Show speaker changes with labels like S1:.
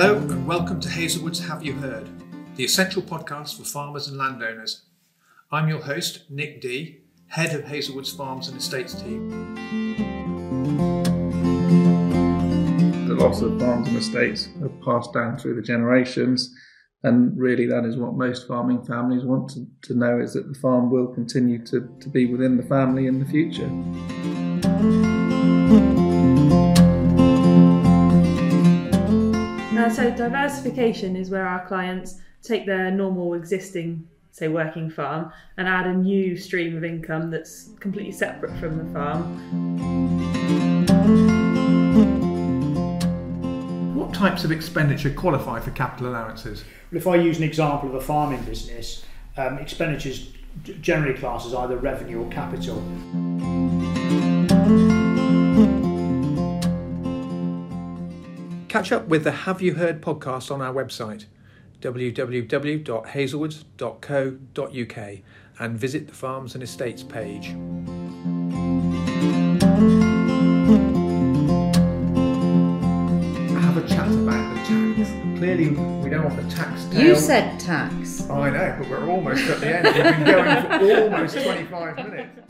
S1: Hello and welcome to Hazlewoods Have You Herd, the essential podcast for farmers and landowners. I'm your host, Nick D, head of Hazlewoods Farms and Estates team.
S2: The loss of farms and estates have passed down through the generations, and really that is what most farming families want to, to know is that the farm will continue to, to be within the family in the future.
S3: Uh, so diversification is where our clients take their normal existing, say, working farm and add a new stream of income that's completely separate from the farm.
S1: What types of expenditure qualify for capital allowances?
S4: If I use an example of a farming business, um, expenditures generally classed as either revenue or capital.
S1: Catch up with the Have You Herd podcast on our website www.hazlewoods.co.uk and visit the Farms and Estates page. Have a chat about the tax. Clearly, we don't want the tax tail.
S5: You said tax.
S1: I know, but we're almost at the end. We've been going for almost 25 minutes.